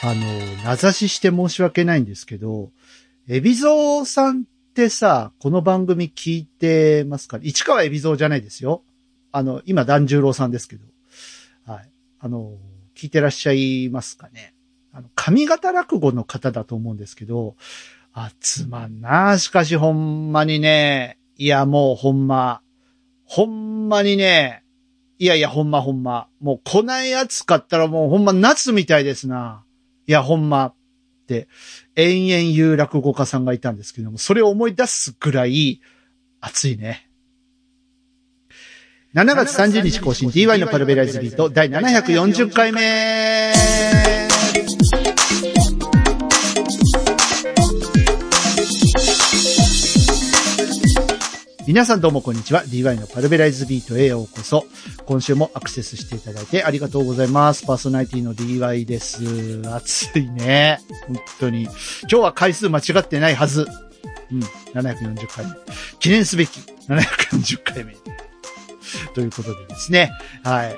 あの、名指しして申し訳ないんですけど、エビゾーさんってさ、この番組聞いてますか？市川エビゾーじゃないですよ。あの、今、團十郎さんですけど。はい。あの、聞いてらっしゃいますかね？あの、上方落語の方だと思うんですけど、あ、つまんな。しかし、ほんまにね、いや、もうほんま、ほんまにね、いやいや、ほんまほんま。もう来ないやつ買ったらもうほんま夏みたいですな。いや、ほんま。って、延々言う落語家さんがいたんですけども、それを思い出すぐらい、熱いね。7月30日更新 DY のパルベライズビート第740回目皆さんどうもこんにちは。DY のパルベライズビートへようこそ。今週もアクセスしていただいてありがとうございます。パーソナリティの DY です。暑いね。本当に。今日は回数間違ってないはず。うん。740回目。記念すべき740回目。ということでですね。はい。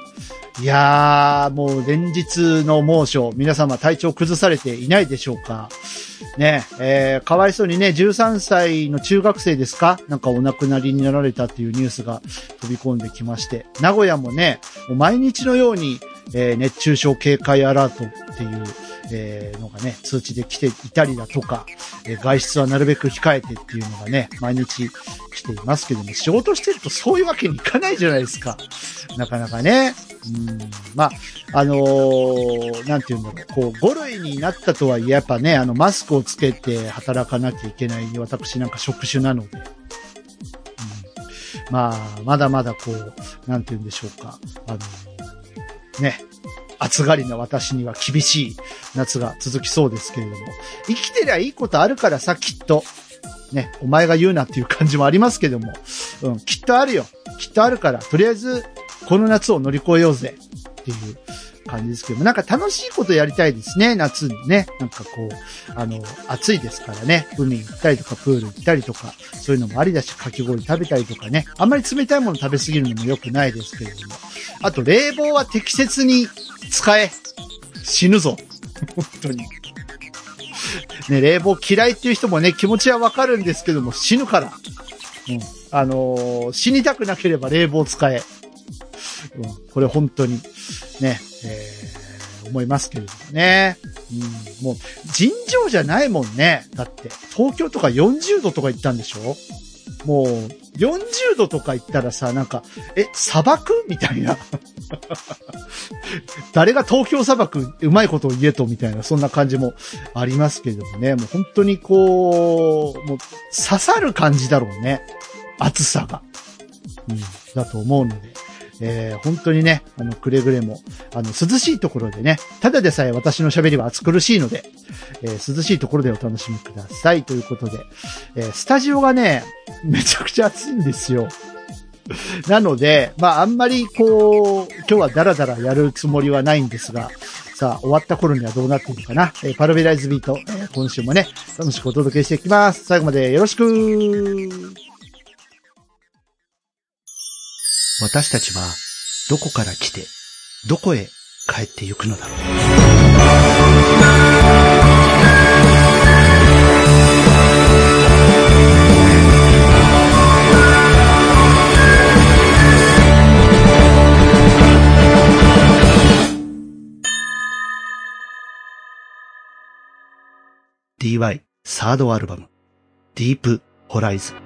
いやー、もう連日の猛暑、皆様体調崩されていないでしょうかね、えー、かわいそうにね、13歳の中学生ですか？なんかお亡くなりになられたっていうニュースが飛び込んできまして、名古屋もね、もう毎日のように、えー、熱中症警戒アラートっていう、えー、のがね、通知で来ていたりだとか、えー、外出はなるべく控えてっていうのがね、毎日来ていますけども、仕事してるとそういうわけにいかないじゃないですか。なかなかね。うん、まあ、あのー、なんていうんだろう、こう、5類になったとはいえ、やっぱね、あの、マスクをつけて働かなきゃいけない私なんか職種なので、まあ、まだまだこう、なんていうんでしょうか、あの、ね、暑がりな私には厳しい夏が続きそうですけれども、生きてりゃいいことあるからさ、きっと。ね、お前が言うなっていう感じもありますけども、うん、きっとあるよ。きっとあるから、とりあえず、この夏を乗り越えようぜ。っていう。感じですけども、なんか楽しいことやりたいですね、夏にね。なんかこう、あの、暑いですからね、海行ったりとか、プール行ったりとか、そういうのもありだし、かき氷食べたりとかね。あんまり冷たいもの食べ過ぎるのも良くないですけれども。あと、冷房は適切に使え。死ぬぞ。本当に。ね、冷房嫌いっていう人もね、気持ちはわかるんですけども、死ぬから。うん。あのー、死にたくなければ冷房使え。うん。これ本当に、ね、えー、思いますけれどもね。うん。もう、尋常じゃないもんね。だって、東京とか40度とか行ったんでしょ？もう、40度とか行ったらさ、なんか、え、砂漠？みたいな。誰が東京砂漠うまいことを言えと？みたいな、そんな感じもありますけれどもね。もう本当にこう、もう刺さる感じだろうね。暑さが。うん、だと思うので。えー、本当にね、あの、くれぐれも、あの、涼しいところでね、ただでさえ私の喋りは暑苦しいので、えー、涼しいところでお楽しみください。ということで、えー、スタジオがね、めちゃくちゃ暑いんですよ。なので、まあ、あんまりこう、今日はダラダラやるつもりはないんですが、さあ、終わった頃にはどうなっているかな。えー、パルベライズビート、えー、今週もね、楽しくお届けしていきます。最後までよろしく私たちはどこから来て、どこへ帰ってゆくのだろう。DY サードアルバム、ディープホライズン。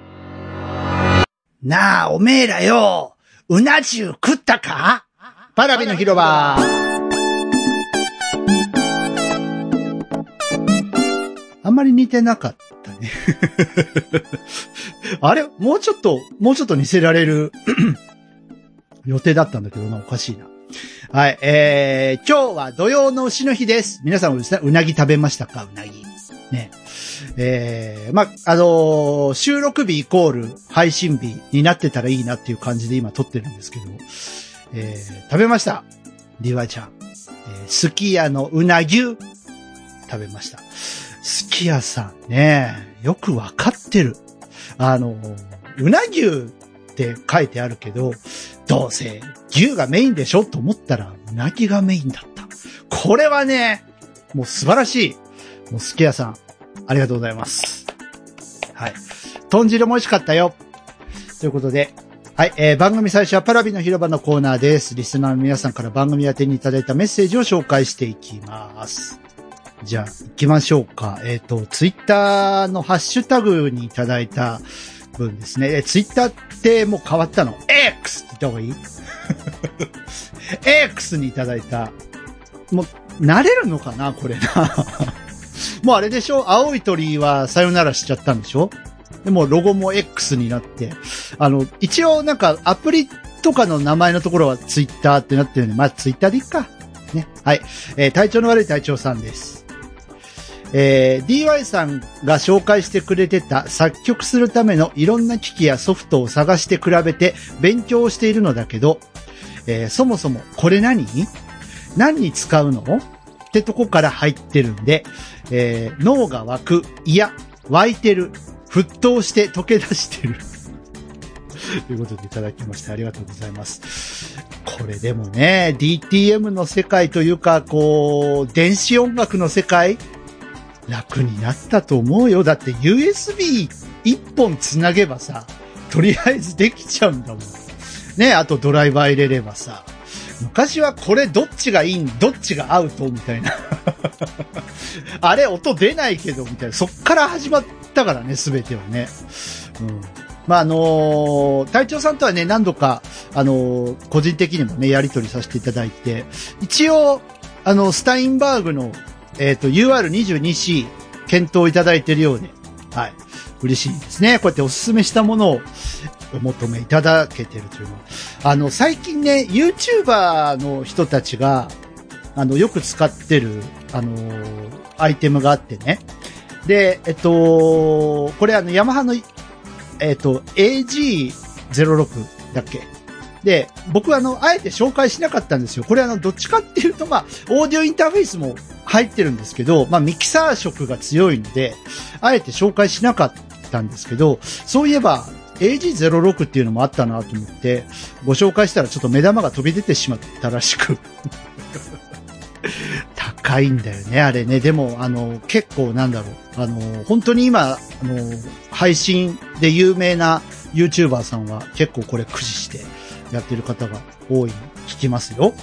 なあ、おめえらような重食ったか？パラビの広場あんまり似てなかったね あれ？もうちょっと、もうちょっと似せられる 予定だったんだけどな、おかしいな。はい、えー、今日は土曜の牛の日です。皆さんもですね、うなぎ食べましたか？うなぎ。ね。えー、まあ、のー、収録日イコール配信日になってたらいいなっていう感じで今撮ってるんですけど、えー、食べました。リワちゃん。えー、すき家のうなぎゅ食べました。すき家さんね、よくわかってる。あの、うな牛って書いてあるけど、どうせ牛がメインでしょと思ったら、うなぎがメインだった。これはね、もう素晴らしい。もうすき家さん、ありがとうございます。はい。豚汁も美味しかったよ。ということで、はい、えー、番組最初はパラビの広場のコーナーです。リスナーの皆さんから番組宛てにいただいたメッセージを紹介していきます。じゃあ、行きましょうか。えっ、と、ツイッターのハッシュタグにいただいた分ですね。え、ツイッターってもう変わったの ?X って言った方がいい ?X にいただいた。もう、慣れるのかな？これな。もうあれでしょ？青い鳥はさよならしちゃったんでしょ？でもロゴも X になって、あの、一応なんかアプリとかの名前のところはツイッターってなってるんで、まあツイッターでいいか。ね。はい。えー体調の悪い隊長さんです。えー DY さんが紹介してくれてた作曲するためのいろんな機器やソフトを探して比べて勉強しているのだけど、えーそもそもこれ何？何に使うの？ってとこから入ってるんで、えー脳が湧く、いや、湧いてる、沸騰して溶け出してる。ということでいただきましてありがとうございます。これでもね、DTM の世界というか、こう、電子音楽の世界、楽になったと思うよ。だって USB 一本つなげばさ、とりあえずできちゃうんだもん。ね、あとドライバー入れればさ。昔はこれどっちがいいん、どっちがアウトみたいな。あれ音出ないけど、みたいな。そっから始まったからね、すべてはね。うん。まあ、あのー隊長さんとはね、何度か、あのー個人的にもね、やりとりさせていただいて、一応、あの、スタインバーグの、えっ、と、UR22C、検討いただいているようで、はい。嬉しいですね。こうやっておすすめしたものをお求めいただけてるというのは。あの、最近ね、YouTuber の人たちが、あの、よく使ってる、あのアイテムがあってね。で、えっと、これあの、ヤマハの、えっと、AG06 だっけで、僕はあの、あえて紹介しなかったんですよ。これあの、どっちかっていうと、まあ、オーディオインターフェースも入ってるんですけど、まあ、ミキサー色が強いので、あえて紹介しなかったんですけど、そういえば、AG06 っていうのもあったなと思って、ご紹介したらちょっと目玉が飛び出てしまったらしく。高いんだよね、あれね。でも、あの、結構なんだろう。あの、本当に今、あの、配信で有名な YouTuber さんは結構これ駆使してやってる方が多い聞きますよ。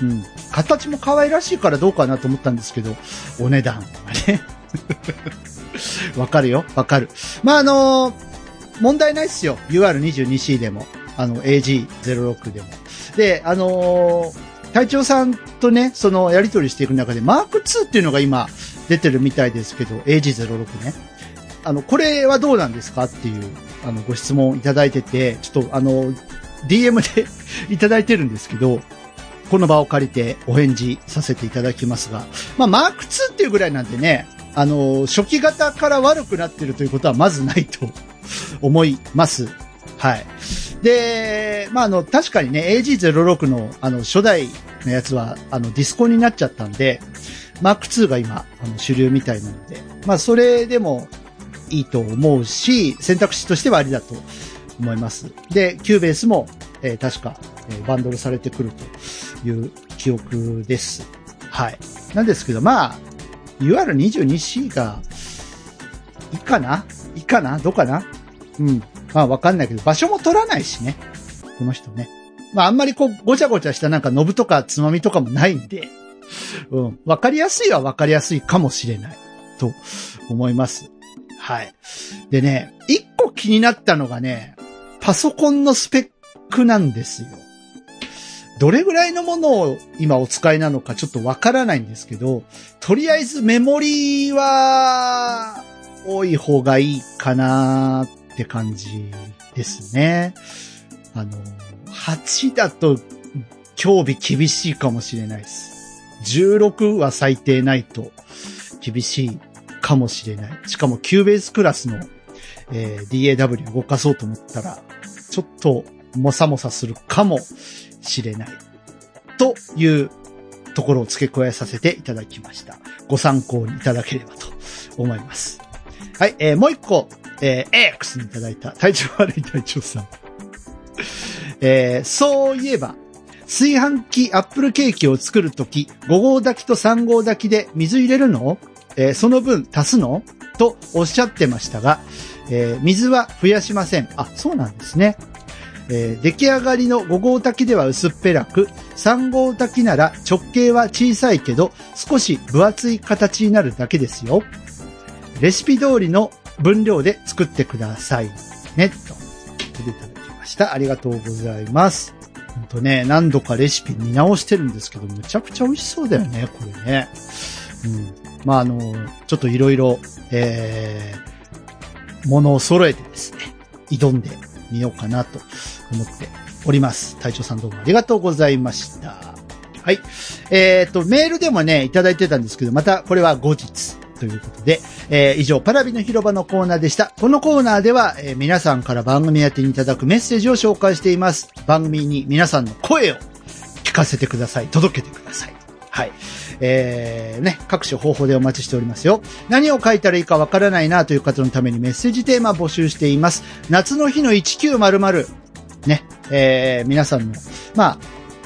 うん。形も可愛らしいからどうかなと思ったんですけど、お値段がね。わかるよ、わかる。まあ、あの、問題ないっすよ。UR22C でも、あの、AG06 でも。で、あの隊長さんとね、そのやり取りしていく中で、マーク2っていうのが今出てるみたいですけど、AG06 ね。あの、これはどうなんですかっていう、あの、ご質問いただいてて、ちょっとあの、DM で いただいてるんですけど、この場を借りてお返事させていただきますが、まあ、マーク2っていうぐらいなんでね、あの、初期型から悪くなってるということはまずないと思います。はい。で、まあ、あの、確かにね、AG06 の、あの、初代のやつは、あの、ディスコになっちゃったんで、マーク2が今、あの、主流みたいなので、まあ、それでもいいと思うし、選択肢としてはありだと思います。で、 Cubase も、えー確か、えーバンドルされてくるという記憶です。はい。なんですけど、まあ、UR22C が、いいかないいかな？どうかな？うん。まあわかんないけど、場所も取らないしね。この人ね。まああんまりこう、ごちゃごちゃしたなんかノブとかつまみとかもないんで、うん。わかりやすいはわかりやすいかもしれない。と思います。はい。でね、一個気になったのがね、パソコンのスペックなんですよ。どれぐらいのものを今お使いなのかちょっとわからないんですけど、とりあえずメモリーは多い方がいいかなって感じですね。あの、8だと今日び厳しいかもしれないです。16は最低ないと厳しいかもしれない。しかも Cubase クラスの、えー DAW 動かそうと思ったら、ちょっともさもさするかもしれない。というところを付け加えさせていただきました。ご参考にいただければと思います。はい、えーもう一個、えー、X にいただいた体調悪い隊長さん。えーそういえば、炊飯器アップルケーキを作るとき、5号炊きと3号炊きで水入れるの？えーその分足すの？とおっしゃってましたが、えー水は増やしません。あ、そうなんですね。えー出来上がりの5号炊きでは薄っぺらく、3号炊きなら直径は小さいけど、少し分厚い形になるだけですよ。レシピ通りの分量で作ってくださいね、と。いただきました。ありがとうございます。ほんとね、何度かレシピ見直してるんですけど、むちゃくちゃ美味しそうだよね、これね。うん。まあ、あの、ちょっといろいろ、えー、ものを揃えてですね、挑んでみようかなと思っております。隊長さんどうもありがとうございました。はい。えっ、と、メールでもね、いただいてたんですけど、またこれは後日。ということで、えー以上、パラビの広場のコーナーでした。このコーナーでは、えー皆さんから番組宛てにいただくメッセージを紹介しています。番組に皆さんの声を聞かせてください。届けてください。はい。えー、ね、各種方法でお待ちしておりますよ。何を書いたらいいかわからないなという方のためにメッセージテーマ募集しています。夏の日の1900。ね、えー、皆さんの、まあ、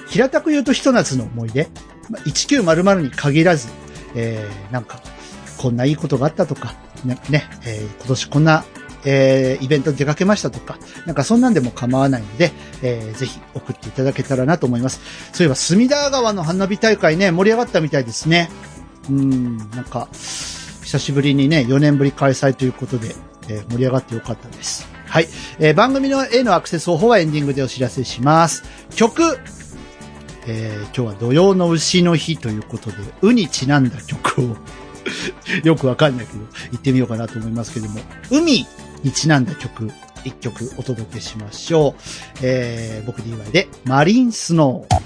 平たく言うとひと夏の思い出。まあ1900に限らず、えー、なんか、こんないいことがあったとか、ね、ねえー今年こんな、えーイベント出かけましたとか、なんかそんなんでも構わないので、えーぜひ送っていただけたらなと思います。そういえば、隅田川の花火大会ね、盛り上がったみたいですね。うん、なんか、久しぶりにね、4年ぶり開催ということで、えー盛り上がってよかったです。はい。えー番組のへのアクセス方法はエンディングでお知らせします。曲、えー今日は土曜の牛の日ということで、うにちなんだ曲を、よくわかんないけど、行ってみようかなと思いますけども、海にちなんだ曲、一曲お届けしましょう。えー、僕 DY で、マリンスノー。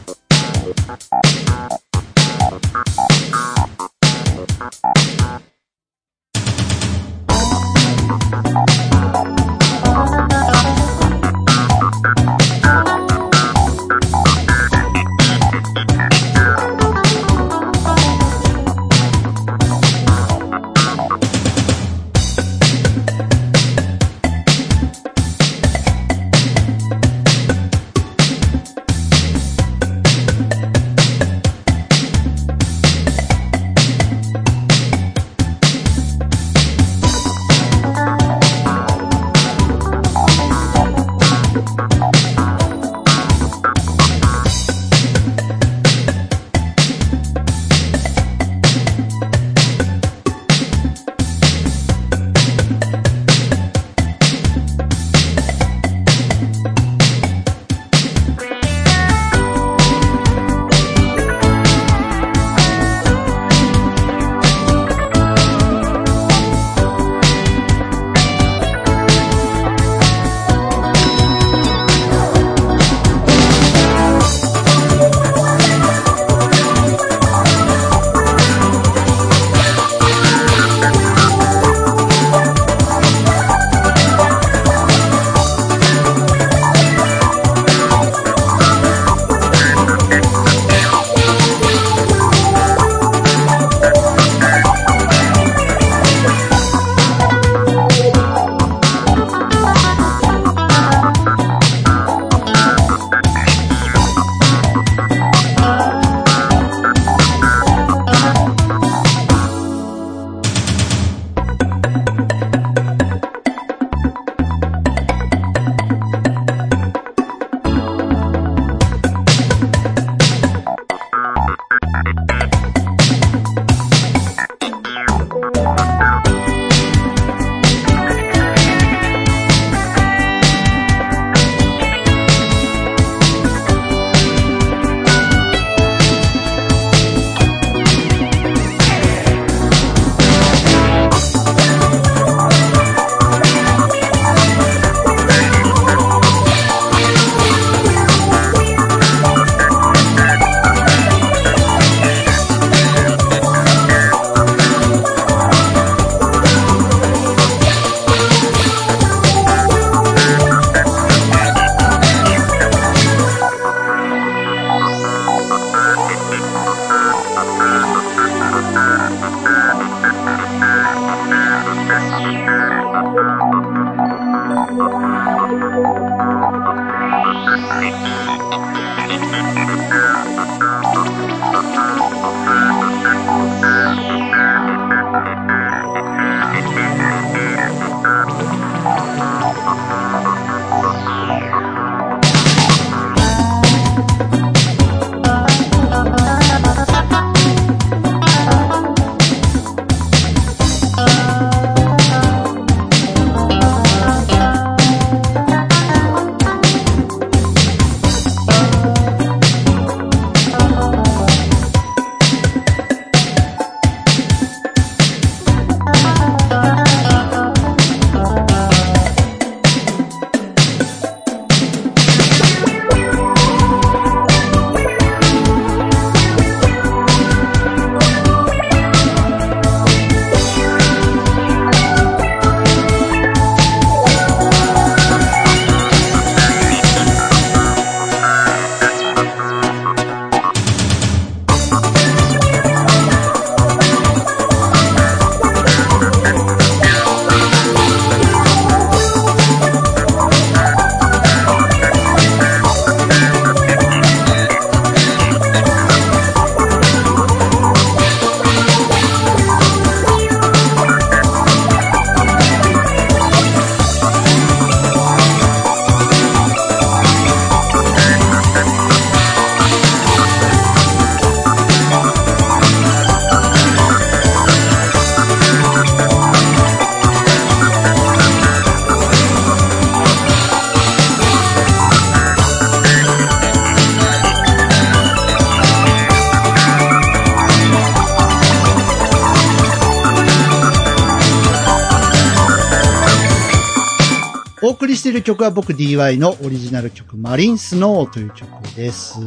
曲は僕 DY のオリジナル曲、マリンスノーという曲です。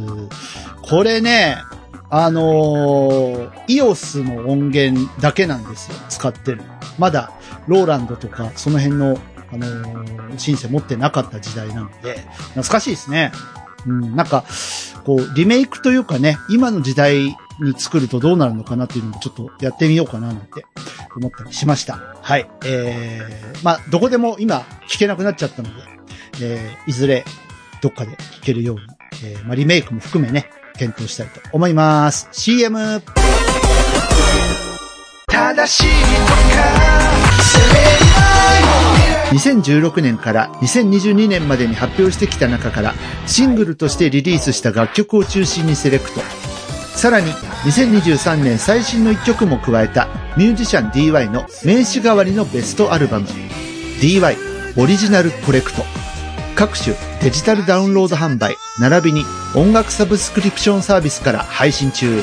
これね、あのー、EOS の音源だけなんですよ、使ってる。まだ、ローランドとか、その辺の、あのー、シンセ持ってなかった時代なので、懐かしいですね。うん、なんか、こう、リメイクというかね、今の時代に作るとどうなるのかなっていうのもちょっとやってみようかななんて思ったりしました。はい。えー、まあ、どこでも今聞けなくなっちゃったので、えー、いずれどっかで聞けるように、えー、まあ、リメイクも含めね、検討したいと思います。CM! 正しいとか責めない2016年から2022年までに発表してきた中からシングルとしてリリースした楽曲を中心にセレクト。さらに2023年最新の一曲も加えたミュージシャン DY の名刺代わりのベストアルバム DY オリジナルコレクト。各種デジタルダウンロード販売並びに音楽サブスクリプションサービスから配信中。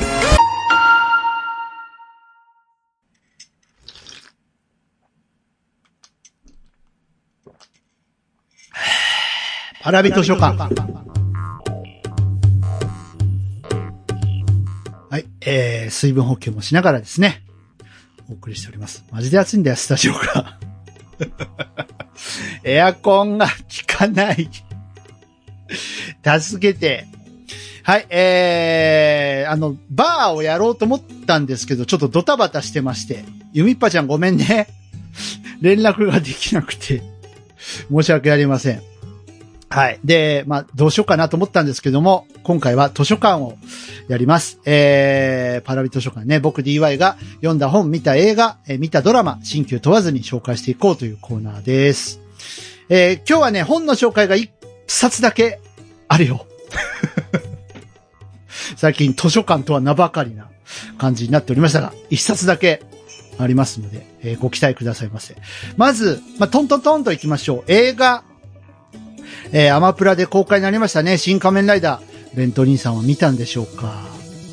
パラビ図書館。はい。えー、水分補給もしながらですね、お送りしております。マジで暑いんだよ、スタジオが。エアコンが効かない。助けて。はい、えー、あの、バーをやろうと思ったんですけど、ちょっとドタバタしてまして。ゆみっぱちゃんごめんね。連絡ができなくて。申し訳ありません。はい。で、まあ、どうしようかなと思ったんですけども、今回は図書館をやります。えー、パラビ図書館ね、僕 DY が読んだ本、見た映画、えー見たドラマ、新旧問わずに紹介していこうというコーナーです。えー今日はね、本の紹介が一冊だけあるよ。最近図書館とは名ばかりな感じになっておりましたが、一冊だけありますので、えーご期待くださいませ。まず、まあ、トントントンと行きましょう。映画、えーアマプラで公開になりましたね。新仮面ライダー。ベントリンさんは見たんでしょうか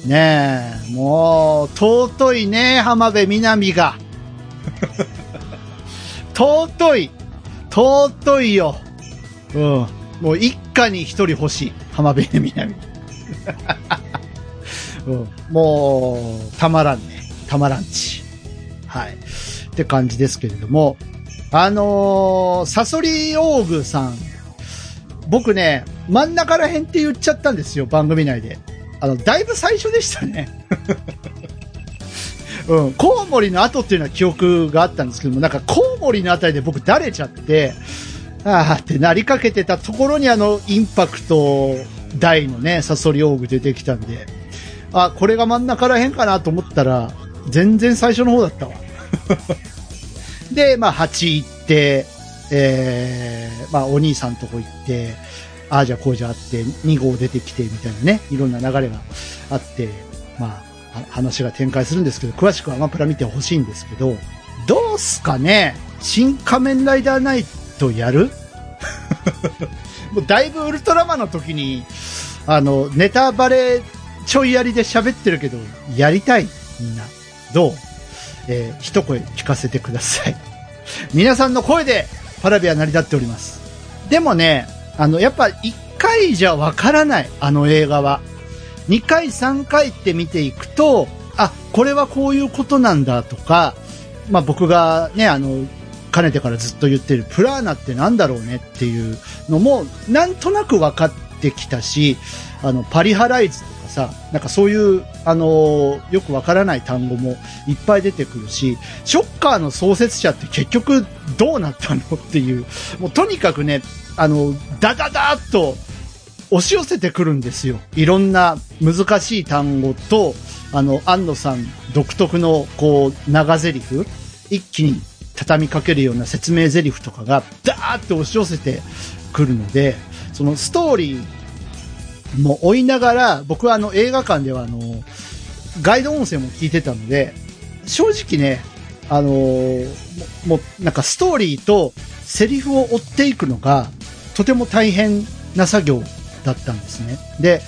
ねえ、もう、尊いね、浜辺美波が。尊い。尊いよ。うん。もう一家に一人欲しい。浜辺美波。うん。もう、たまらんね。たまらんち。はい。って感じですけれども。あのー、サソリオーグさん。僕ね、真ん中ら辺って言っちゃったんですよ、番組内で。あの、だいぶ最初でしたね。うん、コウモリの後っていうのは記憶があったんですけども、なんかコウモリのあたりで僕だれちゃって、あーってなりかけてたところにあの、インパクト大のね、サソリオーグ出てきたんで、あ、これが真ん中ら辺かなと思ったら、全然最初の方だったわ。で、まあ、8行って、えー、まあ、お兄さんとこ行って、ああじゃこうじゃあって、2号出てきて、みたいなね、いろんな流れがあって、まあ、話が展開するんですけど、詳しくはアマプラ見てほしいんですけど、どうすかね？新仮面ライダーナイトやる？もうだいぶウルトラマンの時に、あの、ネタバレちょいやりで喋ってるけど、やりたいみんな。どう？えー一声聞かせてください。皆さんの声でパラビは成り立っております。でもね、あの、やっぱ1回じゃわからない、あの映画は。2回、3回って見ていくと、あ、これはこういうことなんだとか、まあ僕がね、あの、かねてからずっと言ってるプラーナってなんだろうねっていうのも、なんとなく分かってきたし、あの、パリハライズさ、なんかそういう、あのよくわからない単語もいっぱい出てくるし、ショッカーの創設者って結局どうなったのっていう、もうとにかくね、あの、ダダダーっと押し寄せてくるんですよ。いろんな難しい単語と、あの、安野さん独特の、こう、長台詞一気に畳みかけるような説明台詞とかが、ダーって押し寄せてくるので、そのストーリーもう追いながら、僕はあの映画館ではあの、ガイド音声も聞いてたので、正直ね、あのーもうなんかストーリーとセリフを追っていくのが、とても大変な作業だったんですね。で、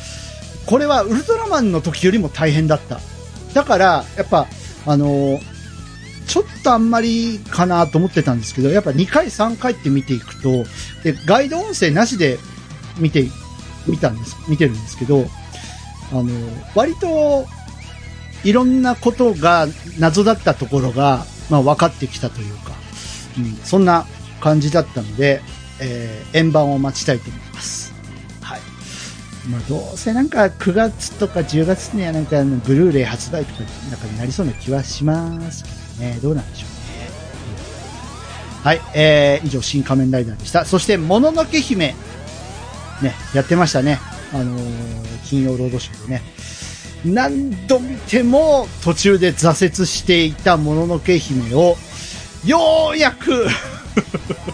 これはウルトラマンの時よりも大変だった。だから、やっぱ、あのーちょっとあんまりかなと思ってたんですけど、やっぱ2回3回って見ていくと、で、ガイド音声なしで見てい、見たんです、見てるんですけど、あの、割と、いろんなことが謎だったところが、まあ分かってきたというか、うん、そんな感じだったので、えー、円盤を待ちたいと思います。はい。まあどうせなんか9月とか10月にはなんかブルーレイ発売とかなんかになりそうな気はしますけどね。どうなんでしょうね。はい。えー、以上、新仮面ライダーでした。そして、もののけ姫。ね、やってましたね。あのー金曜ロードショーでね。何度見ても途中で挫折していたもののけ姫を、ようやく、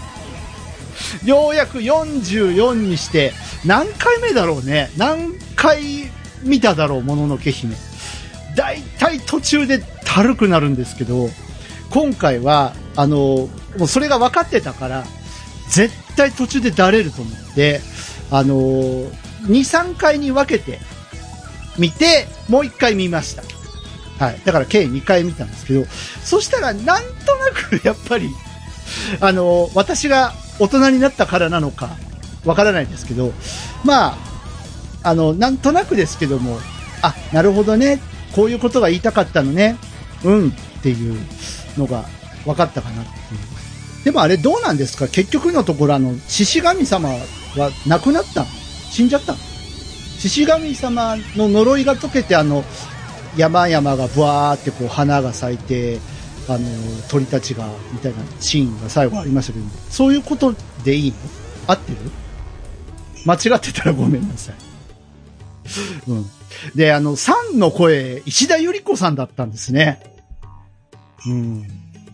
ようやく44にして、何回目だろうね。何回見ただろう、もののけ姫。だいたい途中でたるくなるんですけど、今回は、あの、もうそれが分かってたから、絶対途中でだれると思って、あの、2、3回に分けて見て、もう1回見ました。はい。だから計2回見たんですけど、そしたらなんとなく やっぱり、あの、私が大人になったからなのか、わからないですけど、まあ、あの、なんとなくですけども、あ、なるほどね、こういうことが言いたかったのね、うん、っていうのが分かったかなっていう。でもあれどうなんですか？結局のところあの、獅子神様は亡くなった死んじゃった獅子神様の呪いが解けてあの、山々がブワーってこう花が咲いて、あの、鳥たちが、みたいなシーンが最後ありましたけど、そういうことでいいの？合ってる？間違ってたらごめんなさい。うん。で、あの、3の声、石田ゆり子さんだったんですね。うん。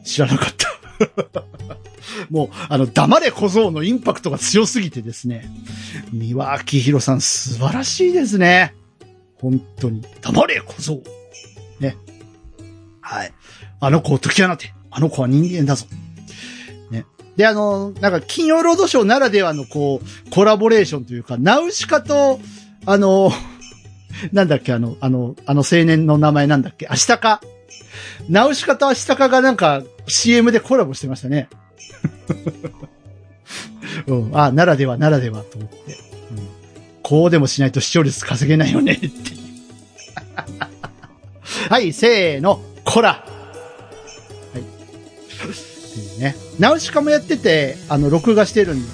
知らなかった。もう、あの、黙れ小僧のインパクトが強すぎてですね。三輪明宏さん素晴らしいですね。本当に。黙れ小僧。ね。はい。あの子を解き放て。あの子は人間だぞ。ね。で、あの、なんか、金曜ロードショーならではの、こう、コラボレーションというか、ナウシカと、あの、なんだっけ、あの、あの、あの青年の名前なんだっけ、アシタカ。ナウシカとアシタカがなんか CM でコラボしてましたね。うん、あ、ならでは、ならでは、と思って。うん、こうでもしないと視聴率稼げないよね、って。はい、せーの、こらはい。っていうね。ナウシカもやってて、あの、録画してるんで、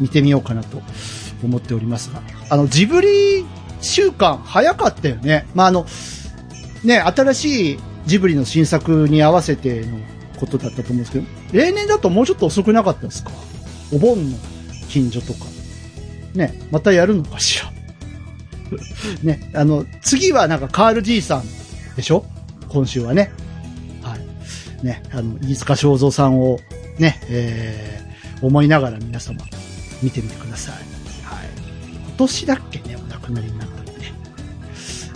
見てみようかなと思っておりますが。あの、ジブリ週間早かったよね。まあ、あの、ね、新しいジブリの新作に合わせてのことだったと思うんですけど、例年だともうちょっと遅くなかったですか？お盆の近所とか。ね、またやるのかしら？ね、あの、次はなんかカール G さんでしょ？今週はね。はい。ね、あの、飯塚正蔵さんをね、えー、思いながら皆様見てみてください。はい。今年だっけね、お亡くなりになったのね。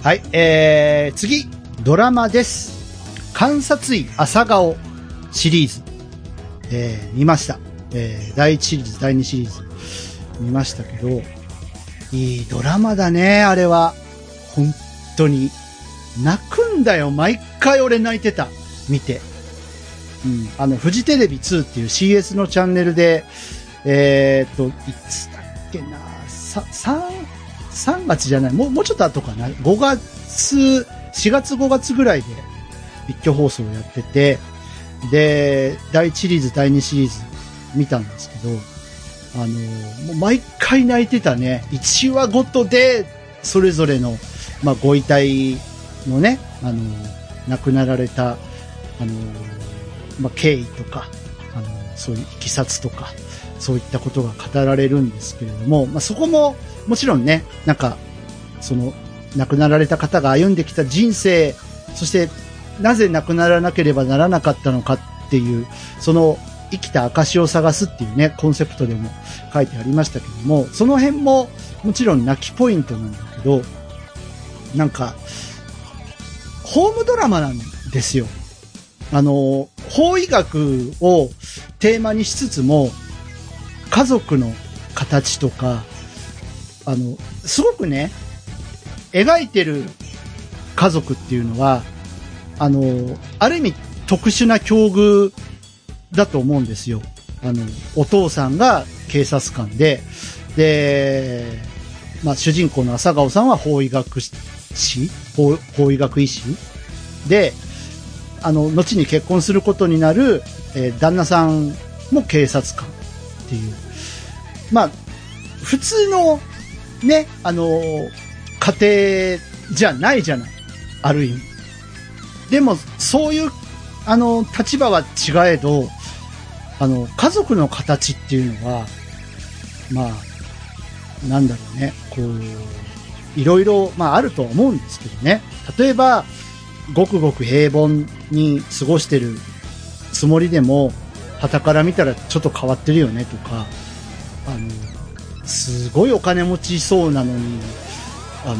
はい、えー、次、ドラマです。観察医朝顔シリーズ。えー、見ました。えー、第1シリーズ、第2シリーズ。見ましたけど、いいドラマだね、あれは。本当に。泣くんだよ、毎回俺泣いてた。見て。うん。あの、フジテレビ2っていう CS のチャンネルで、えーっと、いつだっけな、さ、3、3月じゃない、もう、もうちょっと後かな。5月、4月5月ぐらいで一挙放送をやってて、で、第1シリーズ、第2シリーズ見たんですけど、あの、もう毎回泣いてたね。1話ごとで、それぞれの、まあ、ご遺体のね、あの、亡くなられた、あの、まあ、経緯とか、あの、そういういきさつとか、そういったことが語られるんですけれども、まあ、そこも、もちろんね、なんか、その、亡くなられた方が歩んできた人生、そして、なぜ亡くならなければならなかったのかっていう、その、生きた証を探すっていうね、コンセプトでも書いてありましたけども、その辺も、もちろん泣きポイントなんだけど、なんか、ホームドラマなんですよ。あの、法医学をテーマにしつつも、家族の形とか、あの、すごくね、描いてる家族っていうのは、あの、ある意味特殊な境遇だと思うんですよ。あの、お父さんが警察官で、で、まあ、主人公の朝顔さんは法医学士法法医学医師で、あの、後に結婚することになる、えー旦那さんも警察官っていう。まあ、普通の、ね、あの、家庭じゃないじゃない。ある意味。でも、そういう、あの、立場は違えど、あの、家族の形っていうのは、まあ、なんだろうね、こう、いろいろ、まああるとは思うんですけどね。例えば、ごくごく平凡に過ごしてるつもりでも、旗から見たらちょっと変わってるよねとか、あの、すごいお金持ちそうなのに、あの、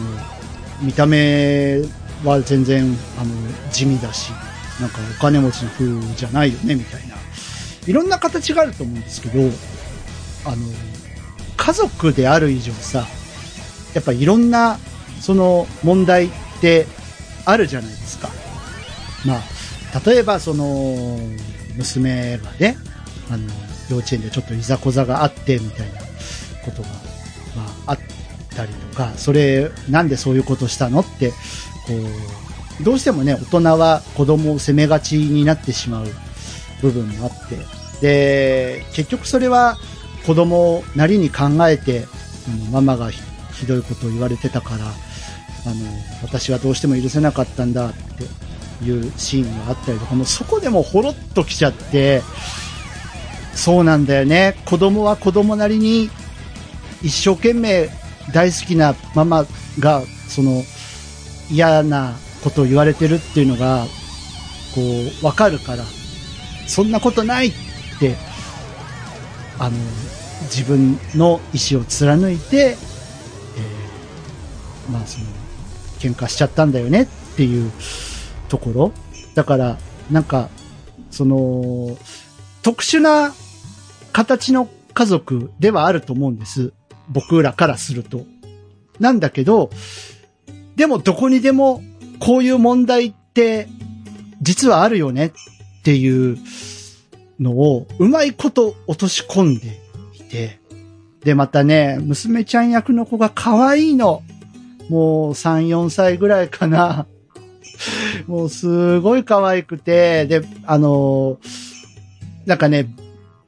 見た目は全然、あの、地味だし、なんかお金持ちの風じゃないよね、みたいな。いろんな形があると思うんですけど、あの、家族である以上さ、やっぱいろんな、その問題ってあるじゃないですか。まあ、例えばその、娘がね、あの、幼稚園でちょっといざこざがあって、みたいなことが、まあ、あったりとか、それ、なんでそういうことしたのって、どうしてもね、大人は子供を責めがちになってしまう部分もあって、で、結局それは子供なりに考えて、うんママがひひどいことを言われてたから、あの、私はどうしても許せなかったんだっていうシーンがあったりとか、もうそこでもほろっときちゃって、そうなんだよね。子供は子供なりに一生懸命大好きなママが、その嫌なことを言われてるっていうのが、こう、わかるから、そんなことないって、あの、自分の意思を貫いて、えーまあその、喧嘩しちゃったんだよねっていうところ。だから、なんか、その、特殊な形の家族ではあると思うんです。僕らからすると。なんだけど、でもどこにでもこういう問題って実はあるよねっていうのをうまいこと落とし込んでいて、で、またね、娘ちゃん役の子が可愛いの。もう3、4歳ぐらいかな。もうすごい可愛くて、で、あの、なんかね、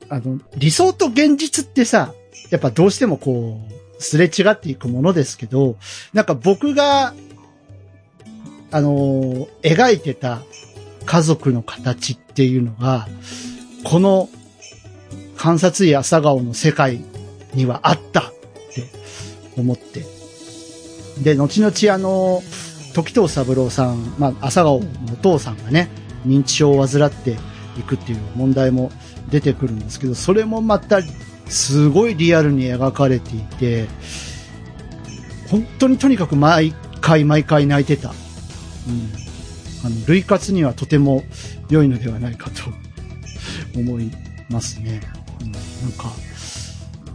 あの、理想と現実ってさ、やっぱどうしてもこう、すれ違っていくものですけど、なんか僕が、あの、描いてた家族の形っていうのが、この観察医朝顔の世界にはあったって思って。で、後々あの、時藤三郎さん、まあ、朝顔のお父さんがね、認知症を患っていくっていう問題も出てくるんですけど、それもまた、すごいリアルに描かれていて、本当にとにかく毎回毎回泣いてた。うん。あの、類活にはとても良いのではないかと 思いますね。うん、なんか、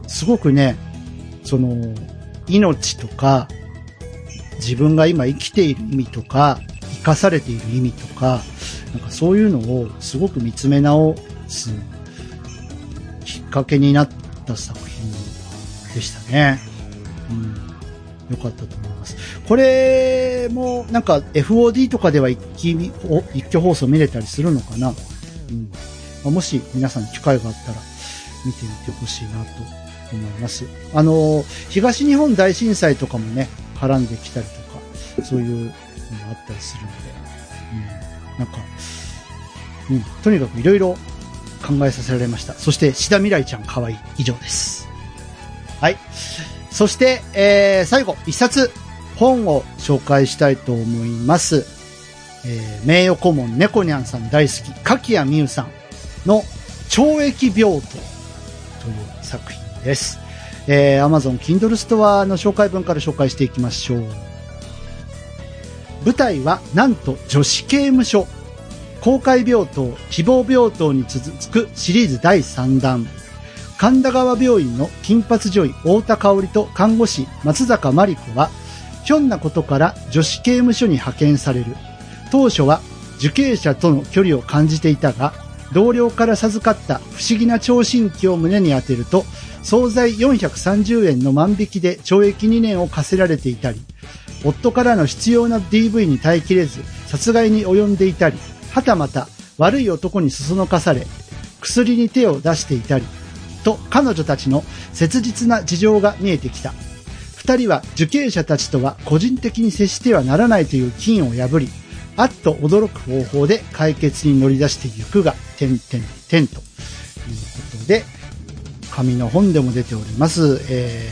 すごくね、その、命とか、自分が今生きている意味とか、生かされている意味とか、なんかそういうのをすごく見つめ直すきっかけになった作品でしたね。うん。よかったと思います。これもなんか FOD とかでは一気お一挙放送見れたりするのかなうん。まもし皆さん機会があったら見てみてほしいなと思います。あの、東日本大震災とかもね、絡んできたりとか、そういうのがあったりするので、うん。なんか、うん。とにかくいろいろ考えさせられました。そして、志田未来ちゃん可愛い。以上です。はい。そして、えー、最後、一冊、本を紹介したいと思います。えー、名誉顧問猫にゃんさん大好き、柿谷美優さんの懲役病棟という作品です。えー、Amazon Kindle ストアの紹介文から紹介していきましょう。舞台は、なんと女子刑務所。公開病棟、希望病棟に続くシリーズ第3弾。神田川病院の金髪女医太田香織と看護師松坂真理子は、ひょんなことから女子刑務所に派遣される。当初は受刑者との距離を感じていたが、同僚から授かった不思議な聴診器を胸に当てると、総菜430円の万引きで懲役2年を課せられていたり、夫からの必要な DV に耐えきれず、殺害に及んでいたり、はたまた悪い男にそそのかされ、薬に手を出していたり、と彼女たちの切実な事情が見えてきた。二人は受刑者たちとは個人的に接してはならないという禁を破り、あっと驚く方法で解決に乗り出していくが、点々点ということで、紙の本でも出ております、え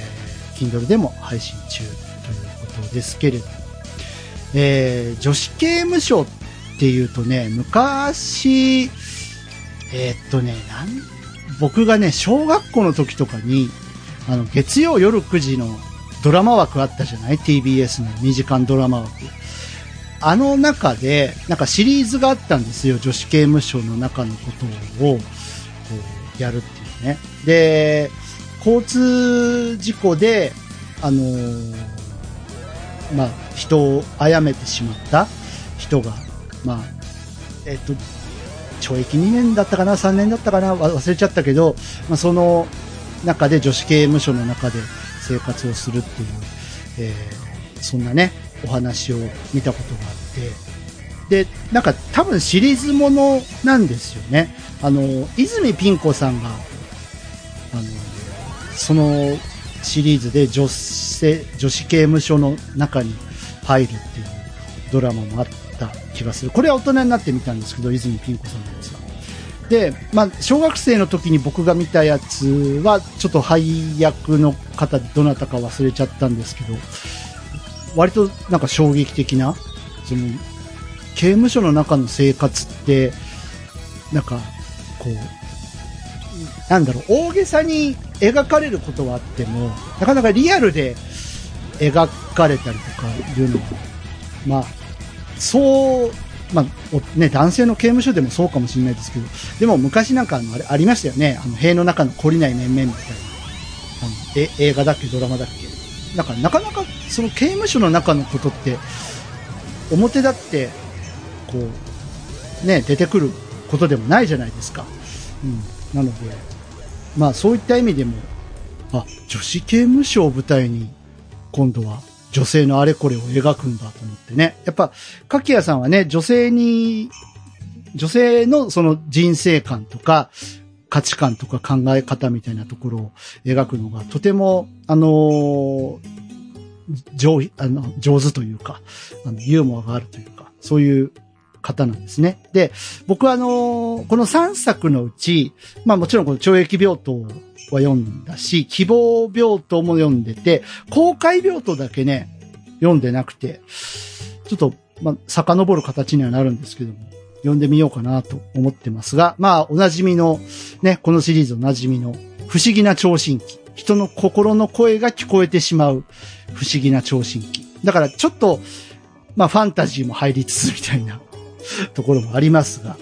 ー、Kindle でも配信中ということですけれども、えー、女子刑務所っていうとね、昔、えーっとね、なん、僕がね、小学校の時とかに、あの、月曜夜9時のドラマ枠あったじゃない ?TBS の2時間ドラマ枠。あの中で、なんかシリーズがあったんですよ。女子刑務所の中のことを、こう、やるっていうね。で、交通事故で、あのーまあ、人を殺めてしまった人が、まあ、えっと、懲役2年だったかな、3年だったかな、忘れちゃったけど、まあ、その中で女子刑務所の中で生活をするっていう、えーそんなね、お話を見たことがあって、で、なんか多分シリーズものなんですよね。あの、泉ピン子さんが、あの、そのシリーズで女性、女子刑務所の中に入るっていうドラマもあった気がする。これは大人になってみたんですけど、泉ピン子さんのやつは。で、まあ、小学生の時に僕が見たやつは、ちょっと配役の方、どなたか忘れちゃったんですけど、割となんか衝撃的な、その、刑務所の中の生活って、なんか、こう、なんだろう、大げさに描かれることはあっても、なかなかリアルで描かれたりとかいうのは、まあ、そう、まあ、ね、男性の刑務所でもそうかもしれないですけど、でも昔なんかあの、あれ、ありましたよね。あの、塀の中の懲りない面々みたいな。あの、え、映画だっけ、ドラマだっけ。なんか、なかなか、その刑務所の中のことって、表だって、こう、ね、出てくることでもないじゃないですか。うん。なので、まあ、そういった意味でも、あ、女子刑務所を舞台に、今度は女性のあれこれを描くんだと思ってね。やっぱ、かきやさんはね、女性に、女性のその人生観とか、価値観とか考え方みたいなところを描くのが、とても、あのー上、あの、上手というか、あの、ユーモアがあるというか、そういう方なんですね。で、僕はあのこの3作のうち、まあもちろんこの懲役病棟は読んだし、希望病棟も読んでて、公開病棟だけね、読んでなくて、ちょっと、まあ、遡る形にはなるんですけども、読んでみようかなと思ってますが、まあ、おなじみの、ね、このシリーズおなじみの、不思議な聴診器。人の心の声が聞こえてしまう不思議な聴診器。だからちょっと、まあファンタジーも入りつつみたいな ところもありますが、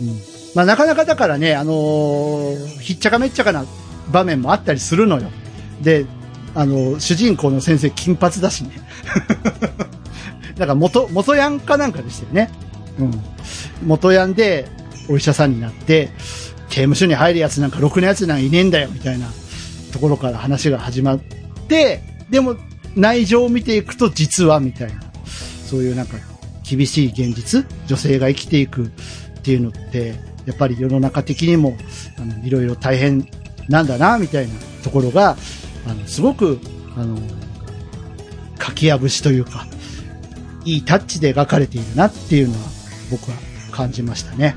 うん。まあなかなかだからね、あのーひっちゃかめっちゃかな場面もあったりするのよ。で、あの、主人公の先生金髪だしね。だから元、元ヤンかなんかでしたよね。うん。元ヤンでお医者さんになって、刑務所に入るやつなんかろくなやつなんかいねえんだよ、みたいなところから話が始まって、でも内情を見ていくと実は、みたいな。そういうなんか厳しい現実、女性が生きていくっていうのって、やっぱり世の中的にも、あの、いろいろ大変なんだな、みたいなところが、あの、すごく、あの、書き破しというか、いいタッチで描かれているなっていうのは僕は感じましたね。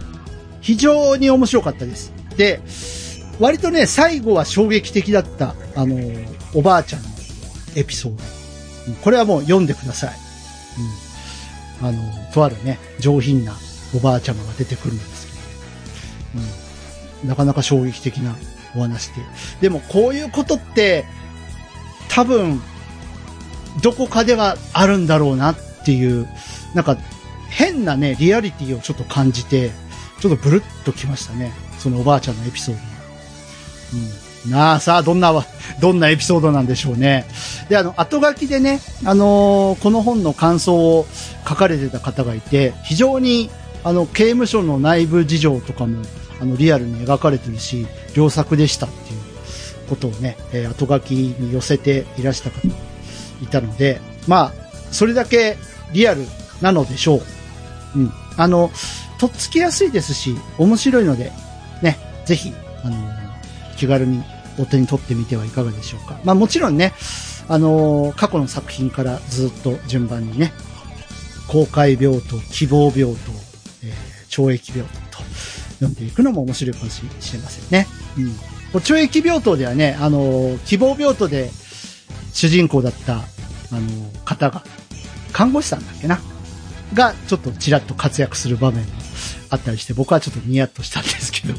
非常に面白かったです。で、割とね、最後は衝撃的だった、あの、おばあちゃんのエピソード。これはもう読んでください。うん。あの、とあるね、上品なおばあちゃまが出てくるんですけど、うん。なかなか衝撃的なお話で。でもこういうことって、多分、どこかではあるんだろうなっていう、なんか、変なね、リアリティをちょっと感じて、ちょっとブルッときましたね。そのおばあちゃんのエピソードが。うん。なあ、さあ、どんな、どんなエピソードなんでしょうね。で、あの、後書きでね、あのーこの本の感想を書かれてた方がいて、非常にあの、刑務所の内部事情とかも、あの、リアルに描かれてるし、良作でしたっていうことをね、えー後書きに寄せていらした方もいたので、まあ、それだけリアルなのでしょう。うん。あの、とっつきやすいですし、面白いので、ね、ぜひ、あの、気軽にお手に取ってみてはいかがでしょうか。まあもちろんね、あの、過去の作品からずっと順番にね、公開病棟、希望病棟、えー懲役病棟と読んでいくのも面白いかもしれませんね。うん。懲役病棟ではね、あの、希望病棟で主人公だった、あの、方が、看護師さんだっけな？が、ちょっとちらっと活躍する場面があったりして、僕はちょっとニヤッとしたんですけど。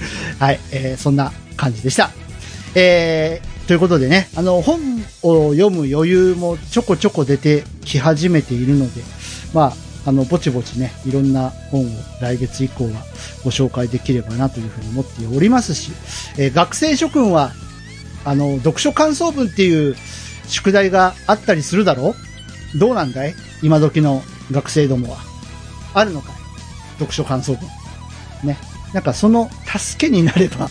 はい、えーそんな感じでした。えーということでね、あの、本を読む余裕もちょこちょこ出てき始めているので、まあ、あの、ぼちぼちね、いろんな本を来月以降はご紹介できればなというふうに思っておりますし、えー学生諸君は、あの、読書感想文っていう宿題があったりするだろう？どうなんだい？今時の学生どもは。あるのかい？読書感想文。ね。なんかその助けになれば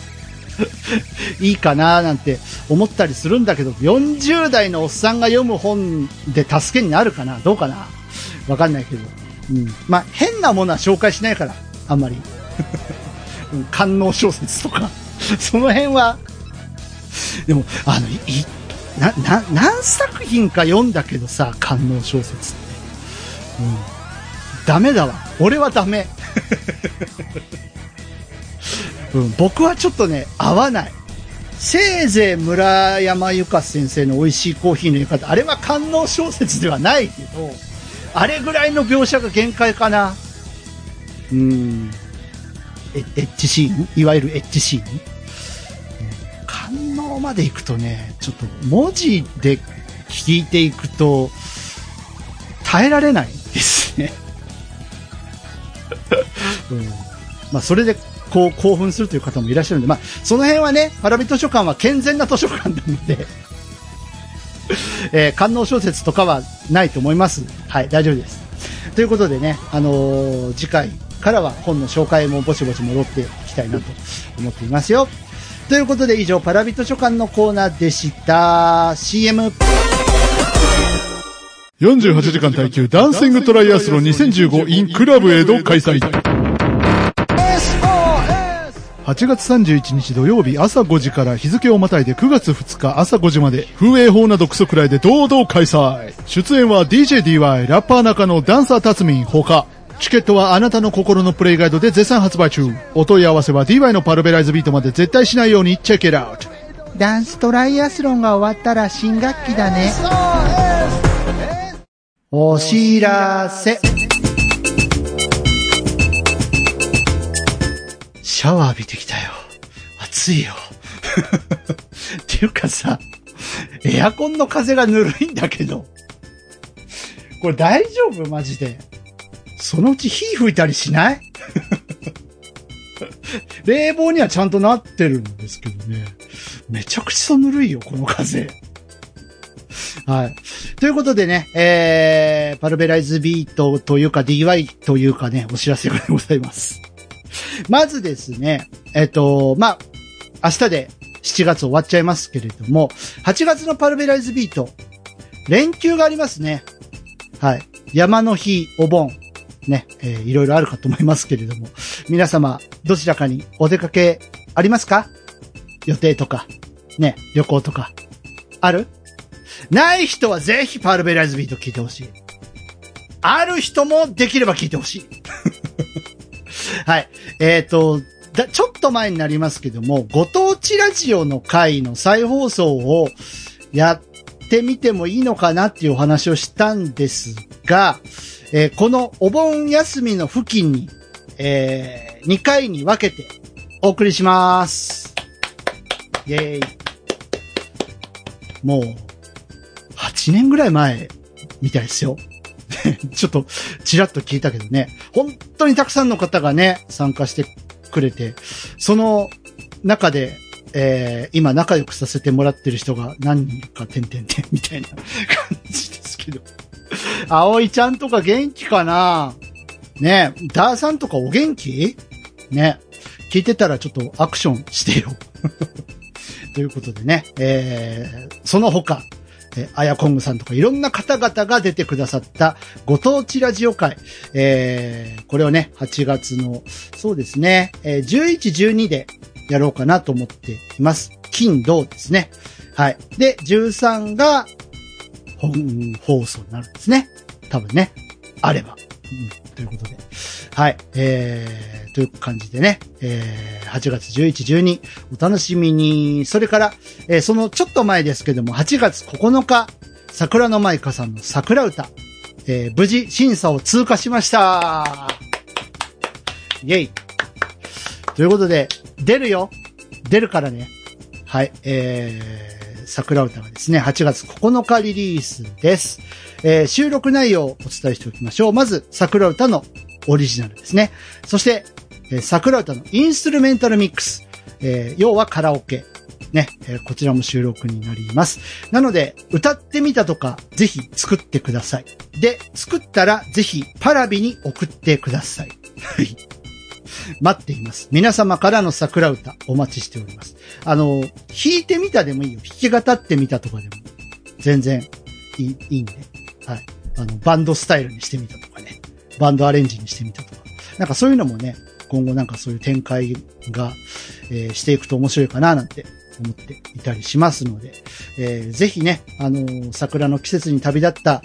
いいかななんて思ったりするんだけど、40代のおっさんが読む本で助けになるかなどうかなわかんないけど。うん。まあ、変なものは紹介しないから、あんまり。うん官能小説とか。その辺は、でも、あの、い、な、な、何作品か読んだけどさ、官能小説って。うん。ダメだわ。俺はダメ。うん、僕はちょっとね、合わない。せいぜい村山由佳先生の美味しいコーヒーの言い方、あれは官能小説ではないけど、あれぐらいの描写が限界かな。うん。エッジシーン？いわゆるエッジシーン、官能まで行くとね、ちょっと文字で聞いていくと、耐えられないですね。うん。まあ、それで、こう、興奮するという方もいらっしゃるんで、まあ、その辺はね、パラビ図書館は健全な図書館なので、えー、官能小説とかはないと思います。はい、大丈夫です。ということでね、あのー次回からは本の紹介もぼちぼち戻っていきたいなと思っていますよ。ということで以上、パラビ図書館のコーナーでした。CM。48時間耐久ダンシングトライアスロン2015 in クラブ江戸開催。8月31日土曜日朝5時から日付をまたいで9月2日朝5時まで風営法などクソくらいで堂々開催。出演は DJDY、ラッパー中のダンサータツミン他。チケットはあなたの心のプレイガイドで絶賛発売中。お問い合わせは DY のパルベライズビートまで絶対しないようにチェックアウト。ダンストライアスロンが終わったら新学期だね。お知らせ。シャワー浴びてきたよ。暑いよ。っていうかさ、エアコンの風がぬるいんだけど。これ大丈夫？マジで。そのうち火吹いたりしない？冷房にはちゃんとなってるんですけどね。めちゃくちゃぬるいよ、この風。はい。ということでね、えー、パルベライズビートというか DY というかね、お知らせがございます。まずですね、えっ、と、まあ、明日で7月終わっちゃいますけれども、8月のパルベライズビート、連休がありますね。はい。山の日、お盆、ね、えーいろいろあるかと思いますけれども、皆様、どちらかにお出かけありますか？予定とか、ね、旅行とか、ある？ない人はぜひパルベライズビート聞いてほしい。ある人もできれば聞いてほしい。はい。えっ、と、だ、ちょっと前になりますけども、ご当地ラジオの回の再放送をやってみてもいいのかなっていうお話をしたんですが、えーこのお盆休みの付近に、え2回に分けてお送りします。イェーイ。もう、8年ぐらい前みたいですよ。ちょっと、ちらっと聞いたけどね。本当にたくさんの方がね、参加してくれて、その中で、えー今仲良くさせてもらってる人が何人か、てんてんてんみたいな感じですけど。葵ちゃんとか元気かな？ねダーさんとかお元気？ね聞いてたらちょっとアクションしてよ。ということでね、えー、その他、え、あやこんぐさんとかいろんな方々が出てくださったご当地ラジオ会、えー、これをね、8月の、そうですね、え、11、12でやろうかなと思っています。金、銅ですね。はい。で、13が本放送になるんですね。多分ね。あれば。うん、ということで。はい。えー、という感じでね、えー、8月11、12、お楽しみに。それから、えー、そのちょっと前ですけども、8月9日、桜の舞香さんの桜歌、えー、無事審査を通過しました。イェイ。ということで、出るよ。出るからね。はい。えー、桜歌がですね、8月9日リリースです。えー収録内容をお伝えしておきましょう。まず、桜歌のオリジナルですね。そして、えー桜歌のインストゥルメンタルミックス。えー要はカラオケ。ね、えーこちらも収録になります。なので、歌ってみたとか、ぜひ作ってください。で、作ったら、ぜひ、パラビに送ってください。はい。待っています。皆様からの桜歌、お待ちしております。あの、弾いてみたでもいいよ。弾き語ってみたとかでも、全然いいいいんで。はい。あの、バンドスタイルにしてみたとかね。バンドアレンジにしてみたとか。なんかそういうのもね、今後なんかそういう展開が、えーしていくと面白いかななんて思っていたりしますので、えーぜひね、あのー桜の季節に旅立った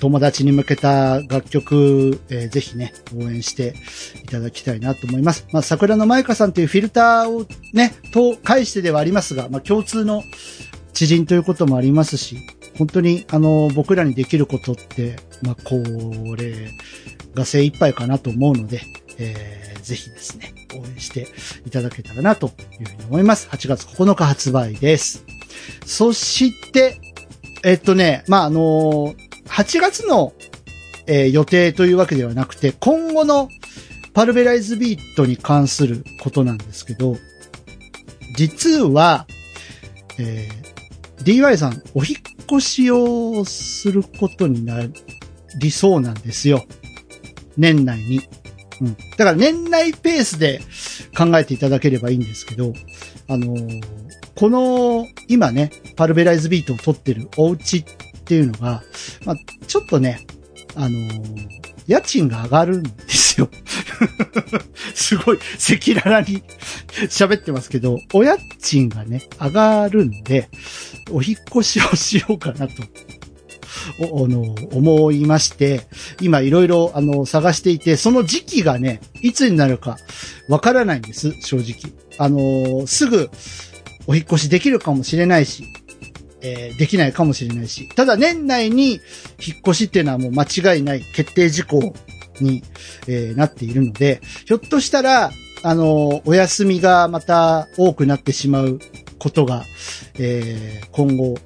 友達に向けた楽曲、えーぜひね、応援していただきたいなと思います。まあ、桜の舞香さんというフィルターをね、と返してではありますが、まあ、共通の知人ということもありますし、本当に、あの、僕らにできることって、まあ、これが精一杯かなと思うので、えーぜひですね、応援していただけたらなというふうに思います。8月9日発売です。そして、えっとね、まあ、あの8月の、えー予定というわけではなくて、今後のパルベライズビートに関することなんですけど、実は、えー DY さん、お引っ越しをすることになりそうなんですよ。年内に。うん。だから年内ペースで考えていただければいいんですけど、あのーこの、今ね、パルベライズビートを撮ってるお家っていうのが、まあ、ちょっとね、あのー家賃が上がるんですよ。すごい赤裸々に 喋ってますけど、お家賃がね、上がるんで、お引越しをしようかなと。お、あの、思いまして、今いろいろ、あの、探していて、その時期がね、いつになるかわからないんです、正直。あの、すぐ、お引越しできるかもしれないし、えーできないかもしれないし、ただ年内に引っ越しっていうのはもう間違いない決定事項に、えーなっているので、ひょっとしたら、あの、お休みがまた多くなってしまうことが、えー今後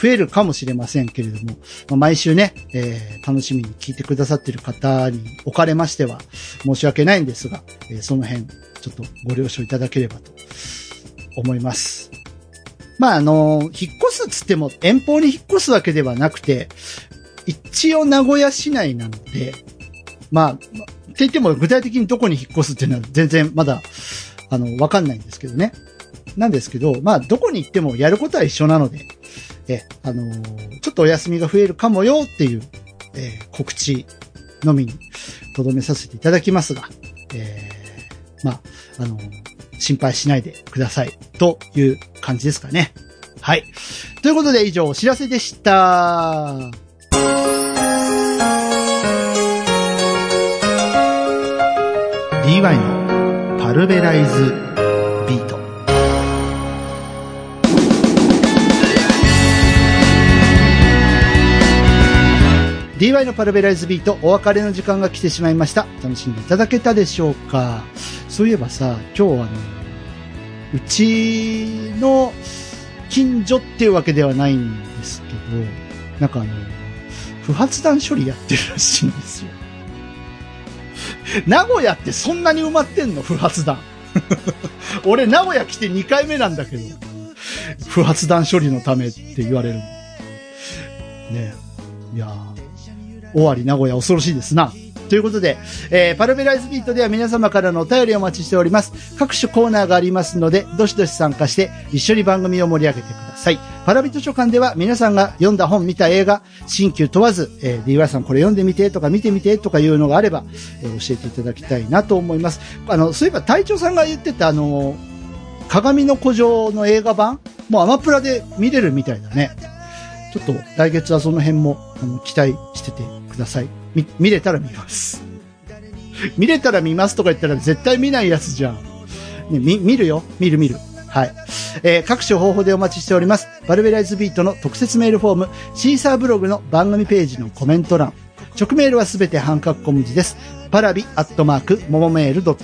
増えるかもしれませんけれども、まあ毎週ね、えー楽しみに聞いてくださっている方におかれましては申し訳ないんですが、えーその辺ちょっとご了承いただければと思います。まあ、あの、引っ越すっつっても遠方に引っ越すわけではなくて、一応名古屋市内なので、まあ、って言っても具体的にどこに引っ越すっていうのは全然まだ、あの、わかんないんですけどね。なんですけど、まあ、どこに行ってもやることは一緒なので、え、あのーちょっとお休みが増えるかもよっていう、えー告知のみにとどめさせていただきますが、えーまあ、あの心配しないでくださいという感じですかね。はい。ということで以上お知らせでした。DY のパルベライズ DY のパルベライズビート、お別れの時間が来てしまいました。楽しんでいただけたでしょうか？そういえばさ、今日あの、うちの近所っていうわけではないんですけど、なんかあの、不発弾処理やってるらしいんですよ。名古屋ってそんなに埋まってんの？不発弾。俺名古屋来て2回目なんだけど、不発弾処理のためって言われる。ね。いや終わり名古屋恐ろしいですな。ということで、えーパルベライズビートでは皆様からのお便りをお待ちしております。各種コーナーがありますので、どしどし参加して一緒に番組を盛り上げてください。パラビ図書館では皆さんが読んだ本、見た映画、新旧問わず、えー、DY さんこれ読んでみてとか見てみてとかいうのがあれば、えー教えていただきたいなと思います。あの、そういえば隊長さんが言ってたあの、鏡の古城の映画版もうアマプラで見れるみたいだね。ちょっと来月はその辺もあの期待しててください。み、見れたら見ます。見れたら見ますとか言ったら絶対見ないやつじゃん。ね、み、見るよ。見る見る。はい。えー各種方法でお待ちしております。バルベライズビートの特設メールフォーム、シーサーブログの番組ページのコメント欄。直メールはすべて半角小文字です。パラビアットマーク、ももメールド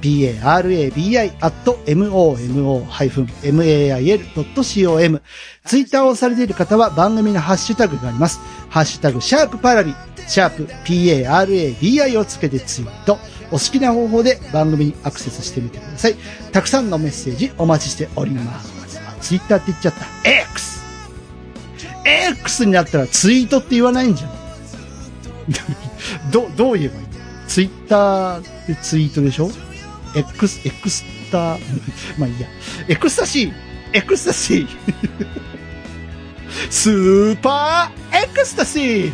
p-a-r-a-b-i アット m-o-m-o-m-a-i-l.com。ツイッターをされている方は番組のハッシュタグがあります。ハッシュタグ、シャープパラビ、シャープ parabi をつけてツイート。お好きな方法で番組にアクセスしてみてください。たくさんのメッセージお待ちしております。ツイッターって言っちゃった。X! X になったらツイートって言わないんじゃん。ど、どう言えばいいの？ツイッターってツイートでしょ？?X、エクスタ、まあいいや。エクスタシーエクスタシースーパーエクスタシー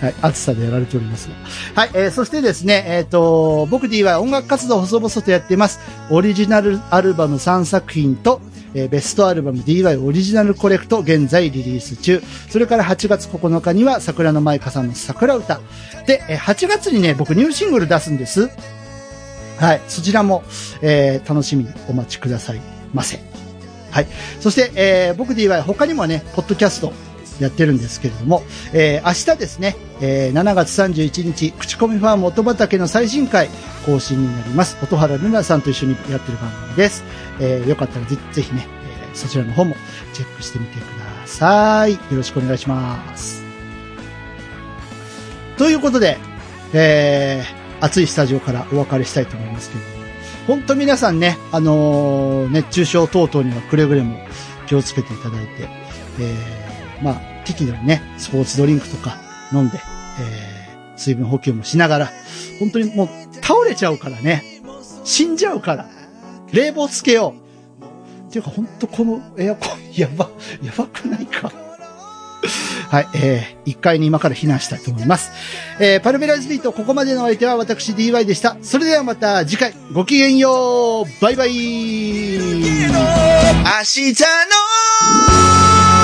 はい、暑さでやられておりますが。はい、えー、そしてですね、えっ、と、僕 DY 音楽活動細々とやってます。オリジナルアルバム3作品と、えーベストアルバム DY オリジナルコレクト現在リリース中。それから8月9日には桜の舞香さんの桜歌。で、えー8月にね、僕ニューシングル出すんです。はい、そちらも、えー楽しみにお待ちくださいませ。はい。そして、えー僕 DY 他にもね、ポッドキャストやってるんですけれども、えー明日ですね、えー7月31日、口コミファーム音畑の最新回更新になります。音原ルナさんと一緒にやってる番組です。えーよかったらぜぜひね、えーそちらの方もチェックしてみてください。よろしくお願いします。ということで、えー暑いスタジオからお別れしたいと思いますけれども、本当皆さんね、あのー熱中症等々にはくれぐれも気をつけていただいて、えーまあ、適度にね、スポーツドリンクとか飲んで、えー水分補給もしながら、本当にもう倒れちゃうからね、死んじゃうから、冷房つけよう。っていうか本当このエアコン、やば、やばくないか。はい、えー、1階に今から避難したいと思います。えー、パルベライズビート、ここまでの相手は私 DY でした。それではまた次回、ごきげんようバイバイ明日の